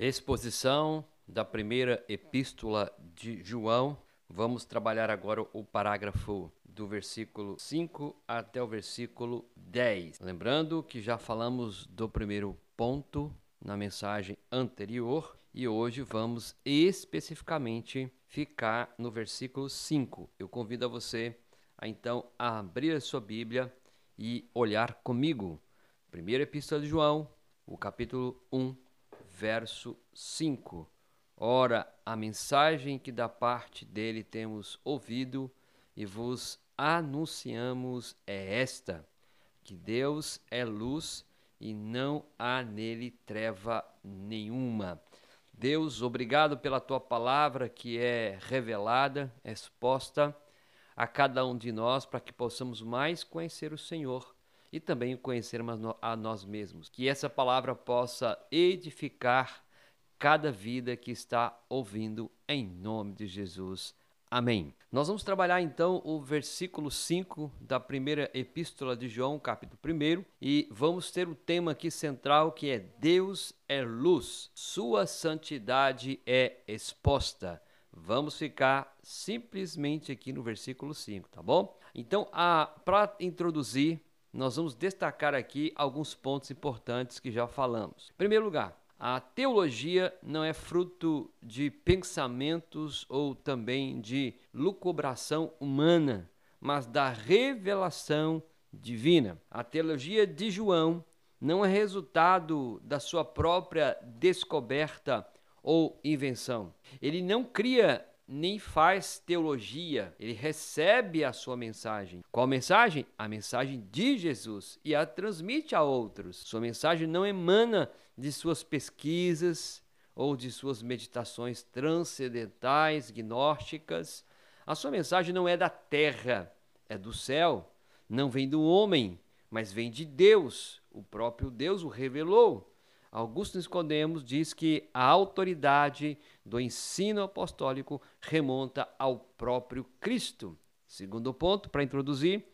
Exposição da primeira epístola de João. Vamos trabalhar agora o parágrafo do versículo 5 até o versículo 10. Lembrando que já falamos do primeiro ponto na mensagem anterior e hoje vamos especificamente ficar no versículo 5. Eu convido a você a então abrir a sua Bíblia e olhar comigo. Primeira epístola de João, o capítulo 1 verso 5. Ora, a mensagem que da parte dele temos ouvido e vos anunciamos é esta: que Deus é luz e não há nele treva nenhuma. Deus, obrigado pela tua palavra que é revelada, exposta a cada um de nós para que possamos mais conhecer o Senhor e também conhecer a nós mesmos. Que essa palavra possa edificar cada vida que está ouvindo, em nome de Jesus. Amém. Nós vamos trabalhar então o versículo 5 da primeira epístola de João, capítulo 1, e vamos ter o tema aqui central que é Deus é luz, sua santidade é exposta. Vamos ficar simplesmente aqui no versículo 5, tá bom? Então, para introduzir nós vamos destacar aqui alguns pontos importantes que já falamos. Em primeiro lugar, a teologia não é fruto de pensamentos ou também de lucubração humana, mas da revelação divina. A teologia de João não é resultado da sua própria descoberta ou invenção. Ele não cria nem faz teologia, ele recebe a sua mensagem. Qual mensagem? A mensagem de Jesus e a transmite a outros. Sua mensagem não emana de suas pesquisas ou de suas meditações transcendentais, gnósticas. A sua mensagem não é da terra, é do céu. Não vem do homem, mas vem de Deus. O próprio Deus o revelou. Augusto Nicodemos diz que a autoridade do ensino apostólico remonta ao próprio Cristo. Segundo ponto, para introduzir,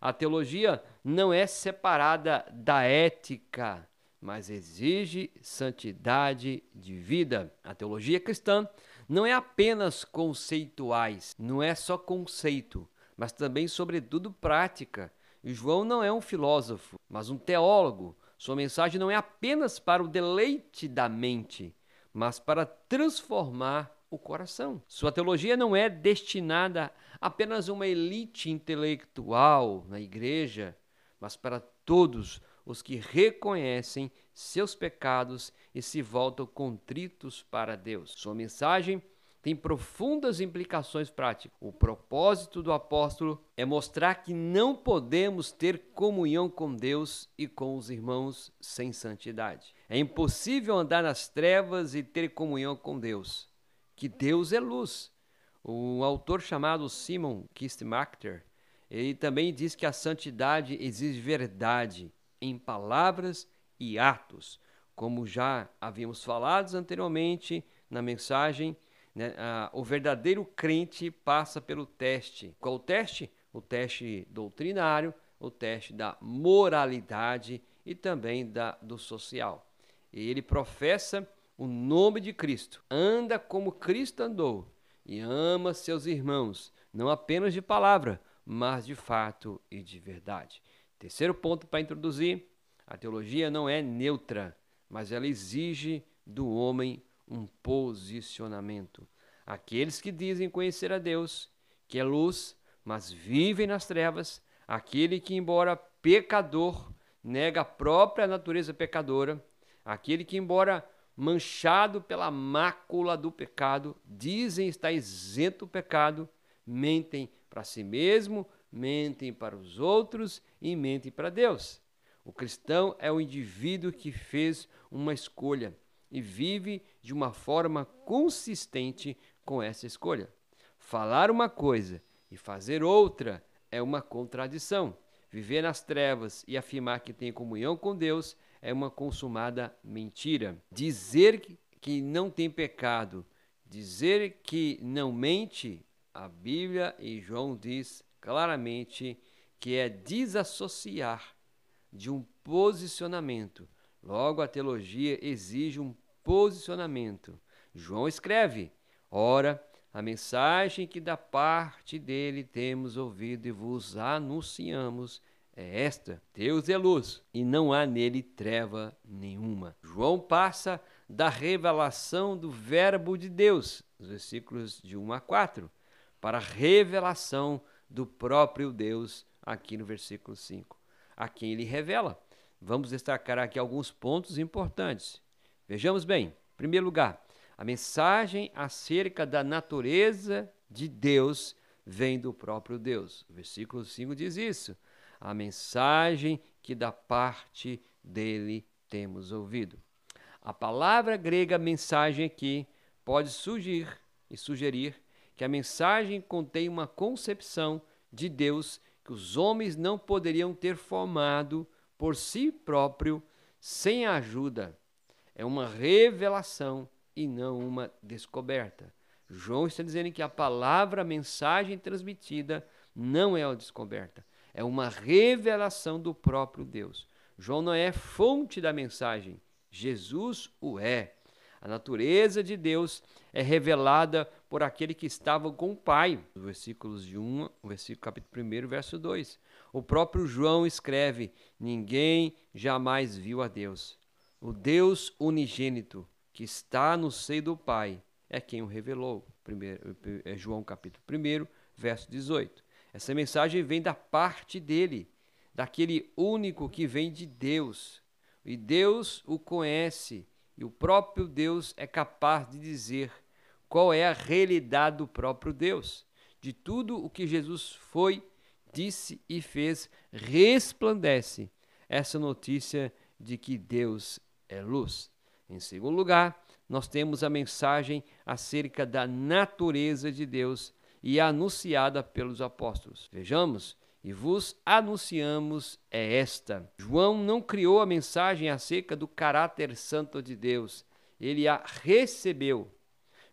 a teologia não é separada da ética, mas exige santidade de vida. A teologia cristã não é apenas conceituais, não é só conceito, mas também, sobretudo, prática. João não é um filósofo, mas um teólogo sua mensagem não é apenas para o deleite da mente, mas para transformar o coração. Sua teologia não é destinada apenas a uma elite intelectual na igreja, mas para todos os que reconhecem seus pecados e se voltam contritos para Deus. Sua mensagem tem profundas implicações práticas. O propósito do apóstolo é mostrar que não podemos ter comunhão com Deus e com os irmãos sem santidade. É impossível andar nas trevas e ter comunhão com Deus, que Deus é luz. O autor chamado Simon Kistemacher, ele também diz que a santidade exige verdade em palavras e atos, como já havíamos falado anteriormente na mensagem né? Ah, o verdadeiro crente passa pelo teste. Qual o teste? O teste doutrinário, o teste da moralidade e também da, do social. E ele professa o nome de Cristo, anda como Cristo andou e ama seus irmãos, não apenas de palavra, mas de fato e de verdade. Terceiro ponto para introduzir: a teologia não é neutra, mas ela exige do homem um posicionamento. Aqueles que dizem conhecer a Deus, que é luz, mas vivem nas trevas, aquele que, embora pecador, nega a própria natureza pecadora, aquele que, embora manchado pela mácula do pecado, dizem estar isento do pecado, mentem para si mesmo, mentem para os outros e mentem para Deus. O cristão é o indivíduo que fez uma escolha e vive de uma forma consistente com essa escolha. Falar uma coisa e fazer outra é uma contradição. Viver nas trevas e afirmar que tem comunhão com Deus é uma consumada mentira. Dizer que não tem pecado, dizer que não mente, a Bíblia e João diz claramente que é desassociar de um posicionamento. Logo, a teologia exige um posicionamento. João escreve: Ora, a mensagem que da parte dele temos ouvido e vos anunciamos é esta: Deus é luz e não há nele treva nenhuma. João passa da revelação do Verbo de Deus, os versículos de 1 a 4, para a revelação do próprio Deus, aqui no versículo 5, a quem ele revela. Vamos destacar aqui alguns pontos importantes. Vejamos bem. Em primeiro lugar, a mensagem acerca da natureza de Deus vem do próprio Deus. O versículo 5 diz isso. A mensagem que da parte dele temos ouvido. A palavra grega mensagem aqui pode surgir e sugerir que a mensagem contém uma concepção de Deus que os homens não poderiam ter formado por si próprio sem a ajuda. É uma revelação e não uma descoberta. João está dizendo que a palavra, a mensagem transmitida, não é uma descoberta, é uma revelação do próprio Deus. João não é fonte da mensagem, Jesus o é. A natureza de Deus é revelada por aquele que estava com o Pai. Versículos de 1, versículo capítulo 1, verso 2. O próprio João escreve: Ninguém jamais viu a Deus. O Deus unigênito, que está no seio do Pai, é quem o revelou. Primeiro, é João capítulo 1, verso 18. Essa mensagem vem da parte dele, daquele único que vem de Deus. E Deus o conhece, e o próprio Deus é capaz de dizer qual é a realidade do próprio Deus. De tudo o que Jesus foi, disse e fez, resplandece essa notícia de que Deus é luz. Em segundo lugar, nós temos a mensagem acerca da natureza de Deus e anunciada pelos apóstolos. Vejamos, e vos anunciamos é esta. João não criou a mensagem acerca do caráter santo de Deus, ele a recebeu.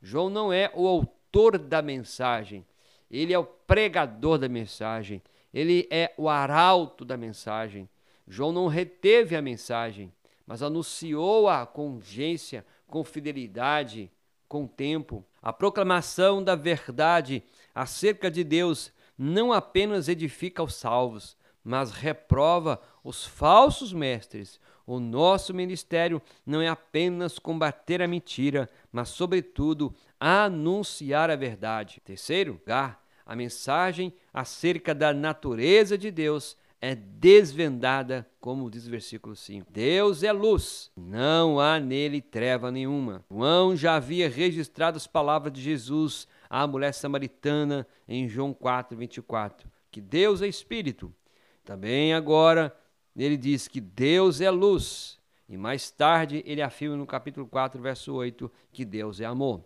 João não é o autor da mensagem, ele é o pregador da mensagem, ele é o arauto da mensagem. João não reteve a mensagem, mas anunciou-a com urgência, com fidelidade, com tempo. A proclamação da verdade acerca de Deus não apenas edifica os salvos, mas reprova os falsos mestres. O nosso ministério não é apenas combater a mentira, mas, sobretudo, anunciar a verdade. Terceiro lugar, a mensagem acerca da natureza de Deus é desvendada, como diz o versículo 5. Deus é luz, não há nele treva nenhuma. João já havia registrado as palavras de Jesus à mulher samaritana em João 4, 24, que Deus é espírito. Também agora ele diz que Deus é luz. E mais tarde ele afirma no capítulo 4, verso 8, que Deus é amor.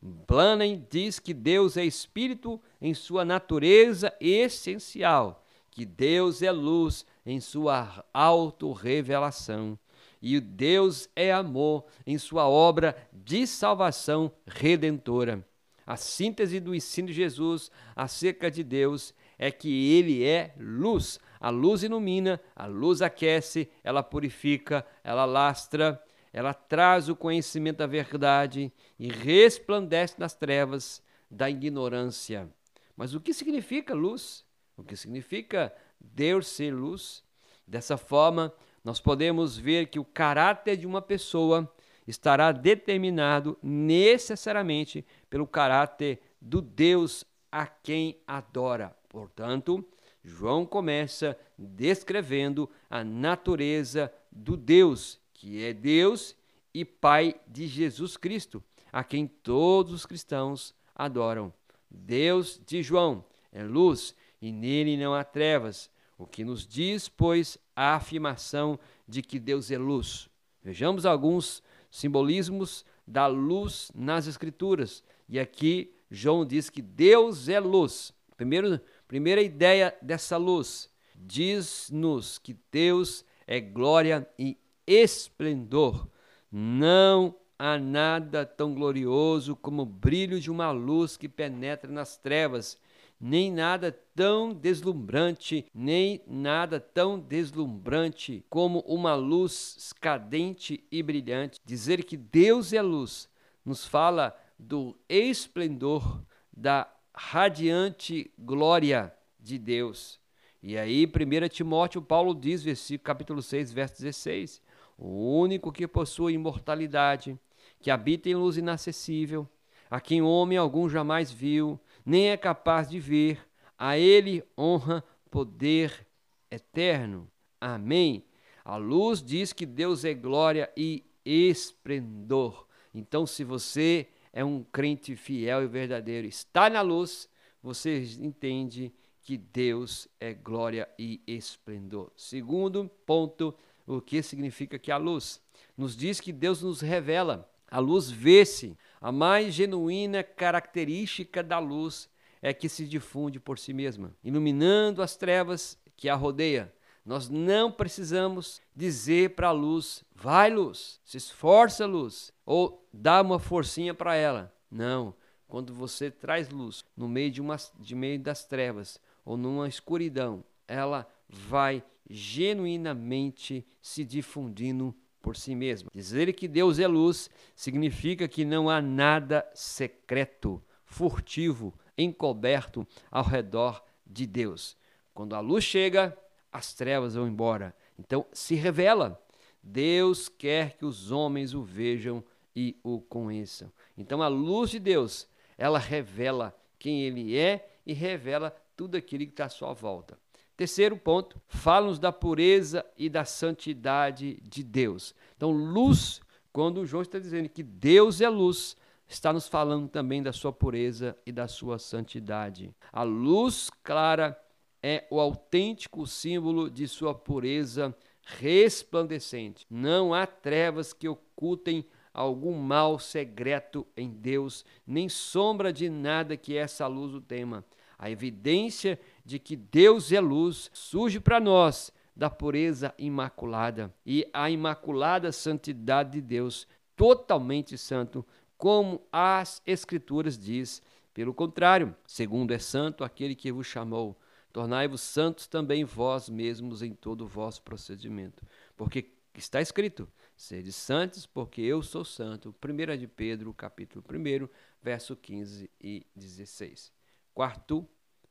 Blanen diz que Deus é espírito em sua natureza essencial que Deus é luz em sua autorrevelação e Deus é amor em sua obra de salvação redentora. A síntese do ensino de Jesus acerca de Deus é que ele é luz. A luz ilumina, a luz aquece, ela purifica, ela lastra, ela traz o conhecimento da verdade e resplandece nas trevas da ignorância. Mas o que significa luz? O que significa Deus ser luz. Dessa forma, nós podemos ver que o caráter de uma pessoa estará determinado necessariamente pelo caráter do Deus a quem adora. Portanto, João começa descrevendo a natureza do Deus, que é Deus e Pai de Jesus Cristo, a quem todos os cristãos adoram. Deus de João é luz e nele não há trevas, o que nos diz, pois, a afirmação de que Deus é luz. Vejamos alguns simbolismos da luz nas Escrituras. E aqui João diz que Deus é luz. Primeiro, primeira ideia dessa luz diz-nos que Deus é glória e esplendor. Não há nada tão glorioso como o brilho de uma luz que penetra nas trevas nem nada tão deslumbrante, nem nada tão deslumbrante como uma luz cadente e brilhante. Dizer que Deus é luz nos fala do esplendor da radiante glória de Deus. E aí, 1 Timóteo, Paulo diz, versículo, capítulo 6, verso 16: O único que possui imortalidade, que habita em luz inacessível, a quem homem algum jamais viu, nem é capaz de ver, a ele honra, poder eterno. Amém. A luz diz que Deus é glória e esplendor. Então, se você é um crente fiel e verdadeiro, está na luz, você entende que Deus é glória e esplendor. Segundo ponto, o que significa que a luz nos diz que Deus nos revela. A luz vê-se. A mais genuína característica da luz é que se difunde por si mesma, iluminando as trevas que a rodeia. Nós não precisamos dizer para a luz, vai luz, se esforça luz, ou dá uma forcinha para ela. Não, quando você traz luz no meio de, uma, de meio das trevas ou numa escuridão, ela vai genuinamente se difundindo por si mesma. Dizer que Deus é luz significa que não há nada secreto, furtivo, encoberto ao redor de Deus. Quando a luz chega, as trevas vão embora. Então se revela. Deus quer que os homens o vejam e o conheçam. Então a luz de Deus, ela revela quem ele é e revela tudo aquilo que está à sua volta. Terceiro ponto, fala-nos da pureza e da santidade de Deus. Então, luz, quando o João está dizendo que Deus é luz, está nos falando também da sua pureza e da sua santidade. A luz clara é o autêntico símbolo de sua pureza resplandecente. Não há trevas que ocultem algum mal secreto em Deus, nem sombra de nada que essa luz o tema. A evidência de que Deus é luz surge para nós da pureza imaculada e a imaculada santidade de Deus, totalmente santo, como as Escrituras diz. Pelo contrário, segundo é santo aquele que vos chamou Tornai-vos santos também vós mesmos em todo o vosso procedimento. Porque está escrito: sede santos, porque eu sou santo. 1 de Pedro, capítulo 1, verso 15 e 16. Quarto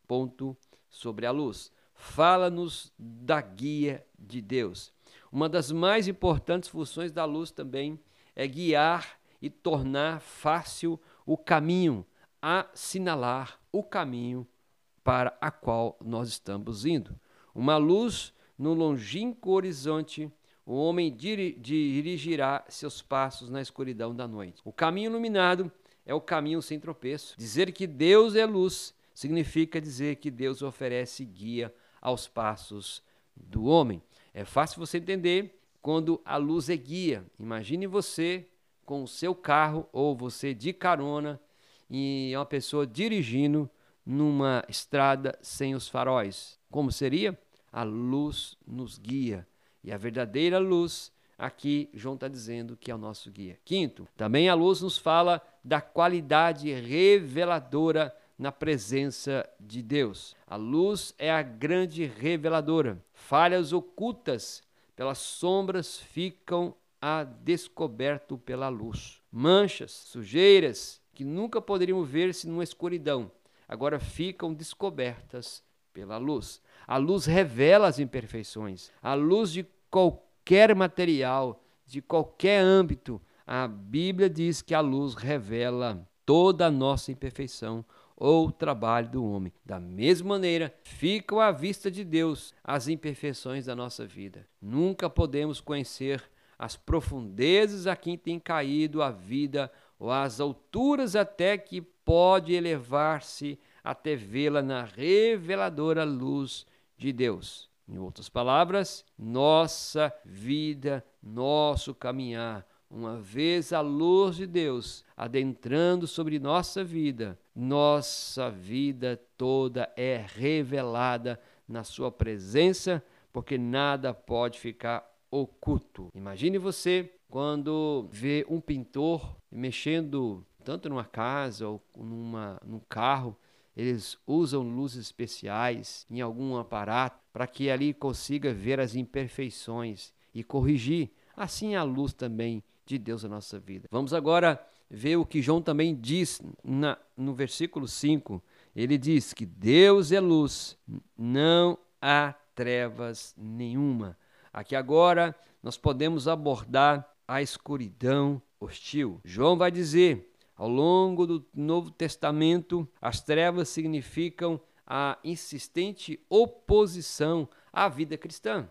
ponto sobre a luz. Fala-nos da guia de Deus. Uma das mais importantes funções da luz também é guiar e tornar fácil o caminho, assinalar o caminho para a qual nós estamos indo. Uma luz no longínquo horizonte, o homem dirigirá seus passos na escuridão da noite. O caminho iluminado é o caminho sem tropeço. Dizer que Deus é luz significa dizer que Deus oferece guia aos passos do homem. É fácil você entender quando a luz é guia. Imagine você com o seu carro ou você de carona e uma pessoa dirigindo numa estrada sem os faróis. Como seria? A luz nos guia. E a verdadeira luz, aqui João está dizendo que é o nosso guia. Quinto, também a luz nos fala da qualidade reveladora na presença de Deus. A luz é a grande reveladora. Falhas ocultas pelas sombras ficam a descoberto pela luz. Manchas, sujeiras que nunca poderiam ver-se numa escuridão agora ficam descobertas pela luz. A luz revela as imperfeições. A luz de qualquer material, de qualquer âmbito, a Bíblia diz que a luz revela toda a nossa imperfeição ou trabalho do homem. Da mesma maneira, ficam à vista de Deus as imperfeições da nossa vida. Nunca podemos conhecer as profundezas a quem tem caído a vida ou as alturas até que pode elevar-se até vê-la na reveladora luz de Deus. Em outras palavras, nossa vida, nosso caminhar, uma vez a luz de Deus adentrando sobre nossa vida, nossa vida toda é revelada na Sua presença, porque nada pode ficar oculto. Imagine você quando vê um pintor mexendo tanto numa casa ou numa, num carro, eles usam luzes especiais em algum aparato para que ali consiga ver as imperfeições e corrigir. Assim a luz também de Deus na nossa vida. Vamos agora ver o que João também diz na, no versículo 5. Ele diz que Deus é luz, não há trevas nenhuma. Aqui agora nós podemos abordar a escuridão hostil. João vai dizer: ao longo do Novo Testamento, as trevas significam a insistente oposição à vida cristã.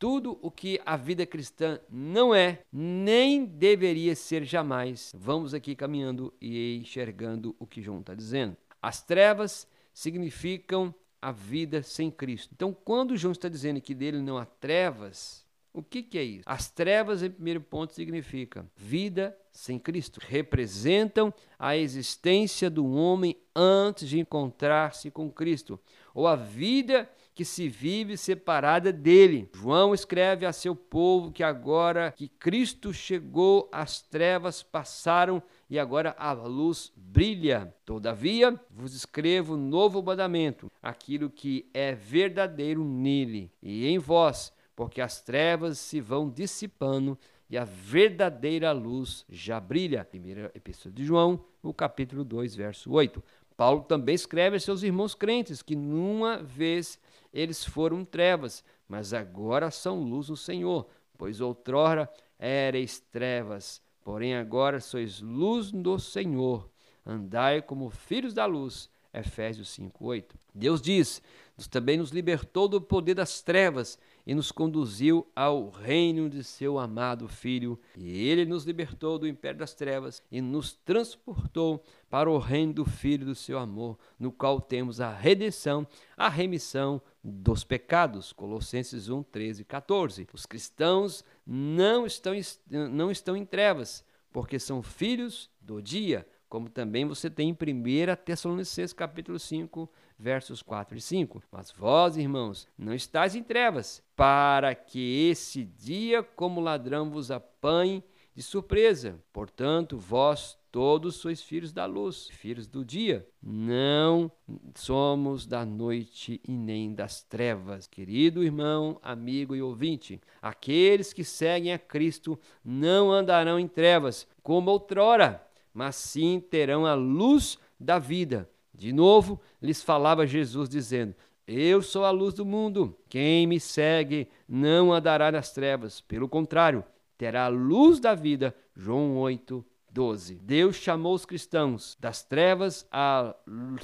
Tudo o que a vida cristã não é, nem deveria ser jamais. Vamos aqui caminhando e enxergando o que João está dizendo. As trevas significam a vida sem Cristo. Então, quando João está dizendo que dele não há trevas, o que, que é isso? As trevas, em primeiro ponto, significa vida sem Cristo. Representam a existência do homem antes de encontrar-se com Cristo, ou a vida que se vive separada dele. João escreve a seu povo que agora que Cristo chegou, as trevas passaram e agora a luz brilha. Todavia, vos escrevo novo mandamento, aquilo que é verdadeiro nele e em vós porque as trevas se vão dissipando e a verdadeira luz já brilha. Primeira Epístola de João, o capítulo 2, verso 8. Paulo também escreve a seus irmãos crentes que numa vez eles foram trevas, mas agora são luz no Senhor, pois outrora ereis trevas, porém agora sois luz do Senhor. Andai como filhos da luz. Efésios 5, 8. Deus diz: também nos libertou do poder das trevas e nos conduziu ao reino de seu amado Filho. E ele nos libertou do império das trevas e nos transportou para o reino do Filho do seu amor, no qual temos a redenção, a remissão dos pecados. Colossenses 1, 13 e 14. Os cristãos não estão, não estão em trevas, porque são filhos do dia, como também você tem em 1 Tessalonicenses capítulo 5, versos 4 e 5. Mas vós, irmãos, não estáis em trevas, para que esse dia como ladrão vos apanhe de surpresa. Portanto, vós todos sois filhos da luz, filhos do dia. Não somos da noite e nem das trevas. Querido irmão, amigo e ouvinte, aqueles que seguem a Cristo não andarão em trevas, como outrora, mas sim terão a luz da vida. De novo, lhes falava Jesus, dizendo: Eu sou a luz do mundo. Quem me segue não andará nas trevas. Pelo contrário, terá a luz da vida. João 8, 12. Deus chamou os cristãos das trevas à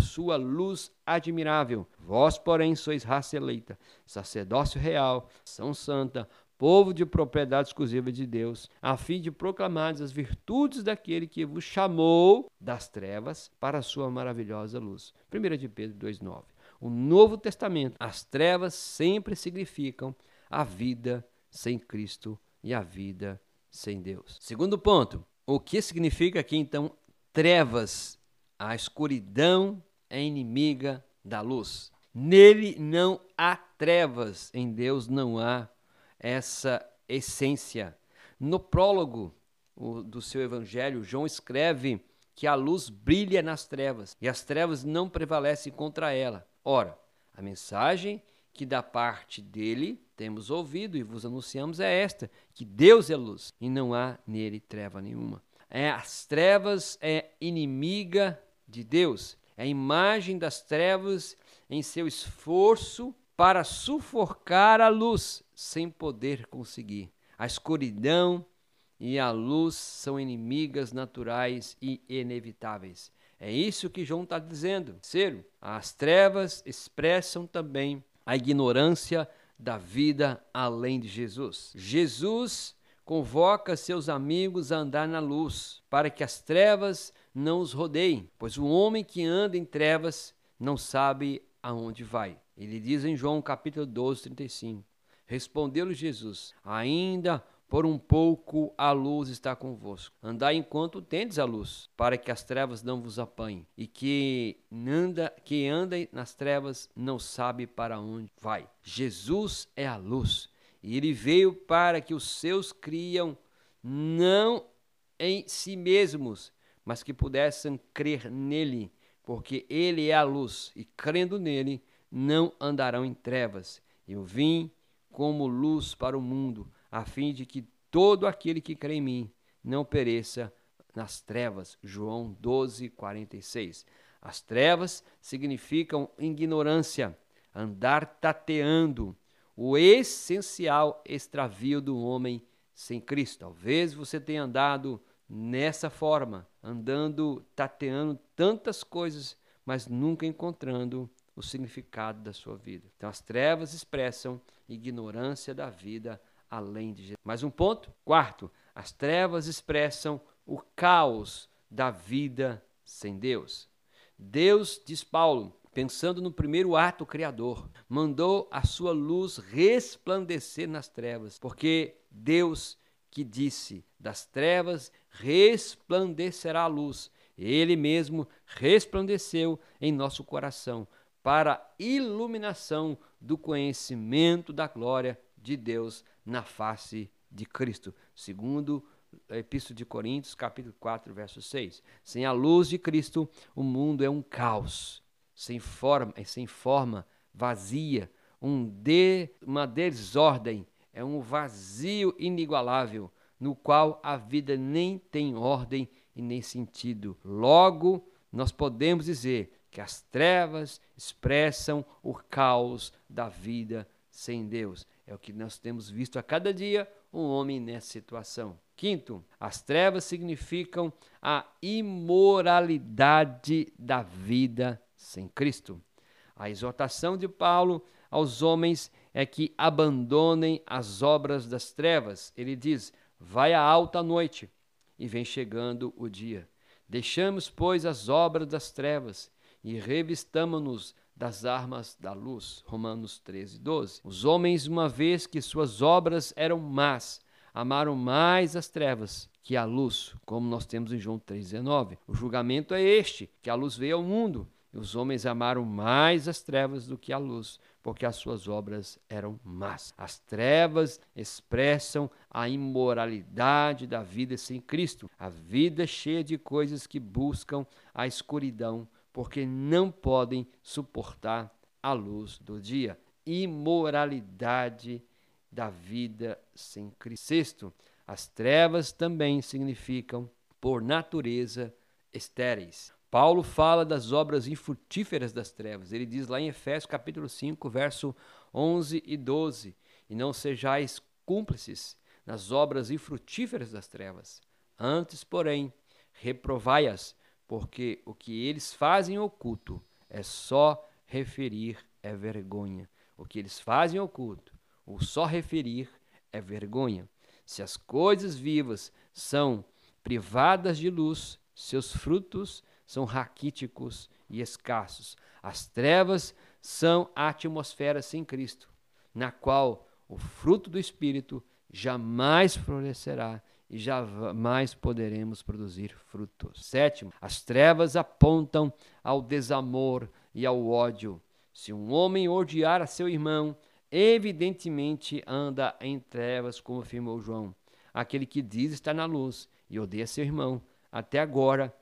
sua luz admirável. Vós, porém, sois raça eleita, sacerdócio real, são santa, povo de propriedade exclusiva de Deus, a fim de proclamar as virtudes daquele que vos chamou das trevas para a sua maravilhosa luz. 1 de Pedro 2,9. O Novo Testamento, as trevas sempre significam a vida sem Cristo e a vida sem Deus. Segundo ponto, o que significa aqui então trevas? A escuridão é inimiga da luz. Nele não há trevas, em Deus não há essa essência. No prólogo do seu evangelho, João escreve que a luz brilha nas trevas e as trevas não prevalecem contra ela. Ora, a mensagem que da parte dele temos ouvido e vos anunciamos é esta: que Deus é luz e não há nele treva nenhuma. É, as trevas é inimiga de Deus, é a imagem das trevas em seu esforço para sufocar a luz sem poder conseguir. A escuridão e a luz são inimigas naturais e inevitáveis. É isso que João está dizendo. Terceiro, as trevas expressam também a ignorância da vida além de Jesus. Jesus convoca seus amigos a andar na luz, para que as trevas não os rodeiem, pois o homem que anda em trevas não sabe aonde vai. Ele diz em João capítulo 12, 35: Respondeu-lhe Jesus: Ainda por um pouco a luz está convosco. Andai enquanto tendes a luz, para que as trevas não vos apanhem, e que anda, que anda nas trevas não sabe para onde vai. Jesus é a luz, e ele veio para que os seus criam não em si mesmos, mas que pudessem crer nele porque ele é a luz, e crendo nele, não andarão em trevas. Eu vim como luz para o mundo, a fim de que todo aquele que crê em mim não pereça nas trevas. João 12, 46. As trevas significam ignorância, andar tateando, o essencial extravio do homem sem Cristo. Talvez você tenha andado nessa forma, andando, tateando tantas coisas, mas nunca encontrando o significado da sua vida. Então, as trevas expressam ignorância da vida além de Jesus. Mais um ponto. Quarto, as trevas expressam o caos da vida sem Deus. Deus, diz Paulo, pensando no primeiro ato criador, mandou a sua luz resplandecer nas trevas, porque Deus que disse: das trevas resplandecerá a luz. Ele mesmo resplandeceu em nosso coração para a iluminação do conhecimento da glória de Deus na face de Cristo. Segundo a Epístola de Coríntios, capítulo 4, verso 6. Sem a luz de Cristo, o mundo é um caos, sem forma, sem forma, vazia, um de, uma desordem, é um vazio inigualável, no qual a vida nem tem ordem e nem sentido. Logo, nós podemos dizer que as trevas expressam o caos da vida sem Deus. É o que nós temos visto a cada dia um homem nessa situação. Quinto, as trevas significam a imoralidade da vida sem Cristo. A exortação de Paulo aos homens é que abandonem as obras das trevas. Ele diz: Vai a alta noite e vem chegando o dia. Deixamos, pois, as obras das trevas e revistamo-nos das armas da luz. Romanos 13, 12. Os homens, uma vez que suas obras eram más, amaram mais as trevas que a luz, como nós temos em João 3,19. O julgamento é este: que a luz veio ao mundo, e os homens amaram mais as trevas do que a luz, porque as suas obras eram más. As trevas expressam a imoralidade da vida sem Cristo, a vida cheia de coisas que buscam a escuridão, porque não podem suportar a luz do dia. Imoralidade da vida sem Cristo. Sexto, as trevas também significam, por natureza, estéreis. Paulo fala das obras infrutíferas das trevas. Ele diz lá em Efésios capítulo 5, verso 11 e 12: E não sejais cúmplices nas obras infrutíferas das trevas. Antes, porém, reprovai-as, porque o que eles fazem oculto é só referir é vergonha. O que eles fazem oculto o só referir é vergonha. Se as coisas vivas são privadas de luz, seus frutos são raquíticos e escassos. As trevas são a atmosfera sem Cristo, na qual o fruto do Espírito jamais florescerá e jamais poderemos produzir frutos. Sétimo, as trevas apontam ao desamor e ao ódio. Se um homem odiar a seu irmão, evidentemente anda em trevas, como afirmou João. Aquele que diz está na luz e odeia seu irmão, até agora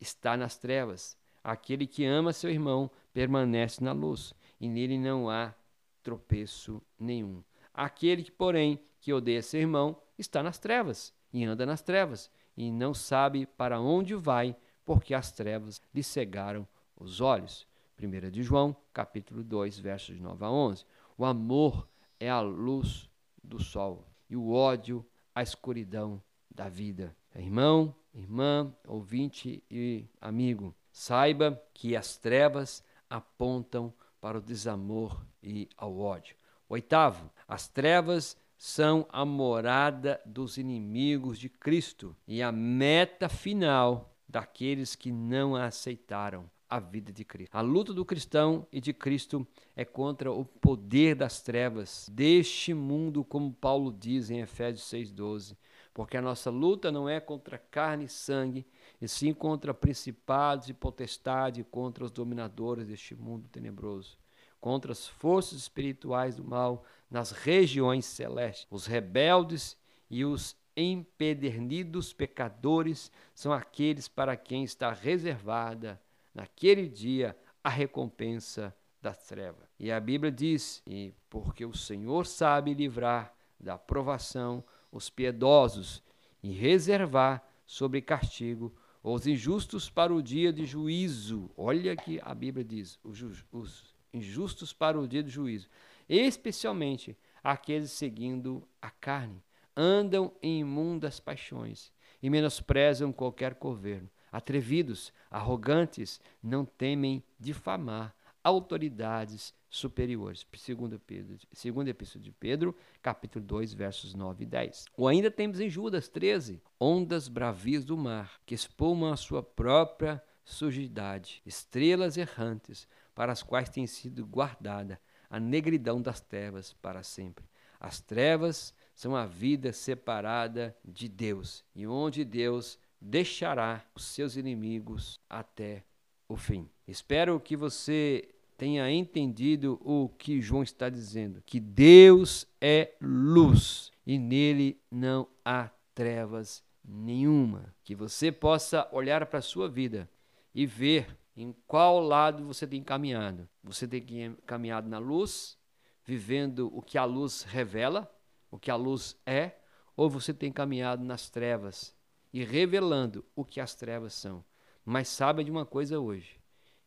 está nas trevas. Aquele que ama seu irmão permanece na luz, e nele não há tropeço nenhum. Aquele que, porém, que odeia seu irmão está nas trevas e anda nas trevas e não sabe para onde vai, porque as trevas lhe cegaram os olhos. 1 de João, capítulo 2, versos 9 a 11. O amor é a luz do sol e o ódio a escuridão da vida. Irmão, irmã, ouvinte e amigo, saiba que as trevas apontam para o desamor e ao ódio. Oitavo, as trevas são a morada dos inimigos de Cristo e a meta final daqueles que não aceitaram a vida de Cristo. A luta do cristão e de Cristo é contra o poder das trevas deste mundo, como Paulo diz em Efésios 6:12, porque a nossa luta não é contra carne e sangue, e sim contra principados e potestades, contra os dominadores deste mundo tenebroso, contra as forças espirituais do mal nas regiões celestes. Os rebeldes e os empedernidos pecadores são aqueles para quem está reservada naquele dia a recompensa das trevas. E a Bíblia diz: e porque o Senhor sabe livrar da provação os piedosos e reservar sobre castigo os injustos para o dia de juízo. Olha que a Bíblia diz: os injustos para o dia de juízo, especialmente aqueles seguindo a carne, andam em imundas paixões e menosprezam qualquer governo. Atrevidos, arrogantes, não temem difamar autoridades superiores. Segundo Pedro, segunda epístola de Pedro, capítulo 2, versos 9 e 10. Ou ainda temos em Judas 13, ondas bravias do mar, que espumam a sua própria sujidade, estrelas errantes, para as quais tem sido guardada a negridão das trevas para sempre. As trevas são a vida separada de Deus, e onde Deus deixará os seus inimigos até o fim. Espero que você tenha entendido o que João está dizendo, que Deus é luz e nele não há trevas nenhuma. Que você possa olhar para a sua vida e ver em qual lado você tem caminhado. Você tem caminhado na luz, vivendo o que a luz revela, o que a luz é, ou você tem caminhado nas trevas e revelando o que as trevas são. Mas saiba de uma coisa hoje,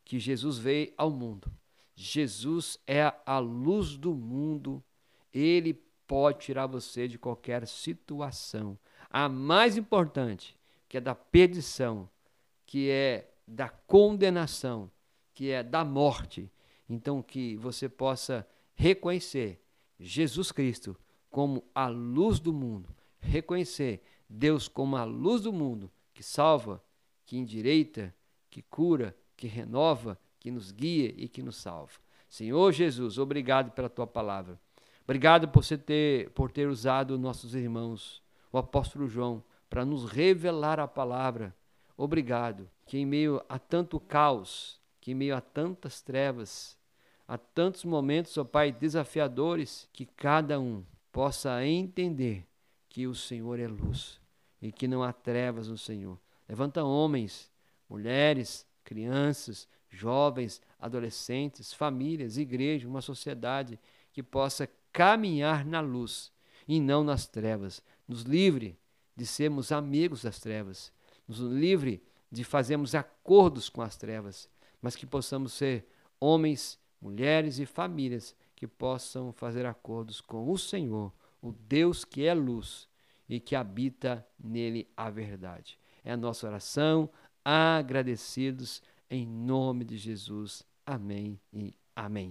que Jesus veio ao mundo. Jesus é a luz do mundo. Ele pode tirar você de qualquer situação. A mais importante, que é da perdição, que é da condenação, que é da morte. Então, que você possa reconhecer Jesus Cristo como a luz do mundo, reconhecer Deus como a luz do mundo, que salva, que endireita, que cura, que renova, que nos guia e que nos salva. Senhor Jesus, obrigado pela tua palavra. Obrigado por você ter por ter usado nossos irmãos, o apóstolo João, para nos revelar a palavra. Obrigado que em meio a tanto caos, que em meio a tantas trevas, a tantos momentos, ó Pai, desafiadores, que cada um possa entender que o Senhor é luz e que não há trevas no Senhor. Levanta homens, mulheres, crianças, jovens, adolescentes, famílias, igreja, uma sociedade que possa caminhar na luz e não nas trevas. Nos livre de sermos amigos das trevas. Nos livre de fazermos acordos com as trevas, mas que possamos ser homens, mulheres e famílias que possam fazer acordos com o Senhor, o Deus que é luz e que habita nele a verdade. É a nossa oração, agradecidos em nome de Jesus. Amém e amém.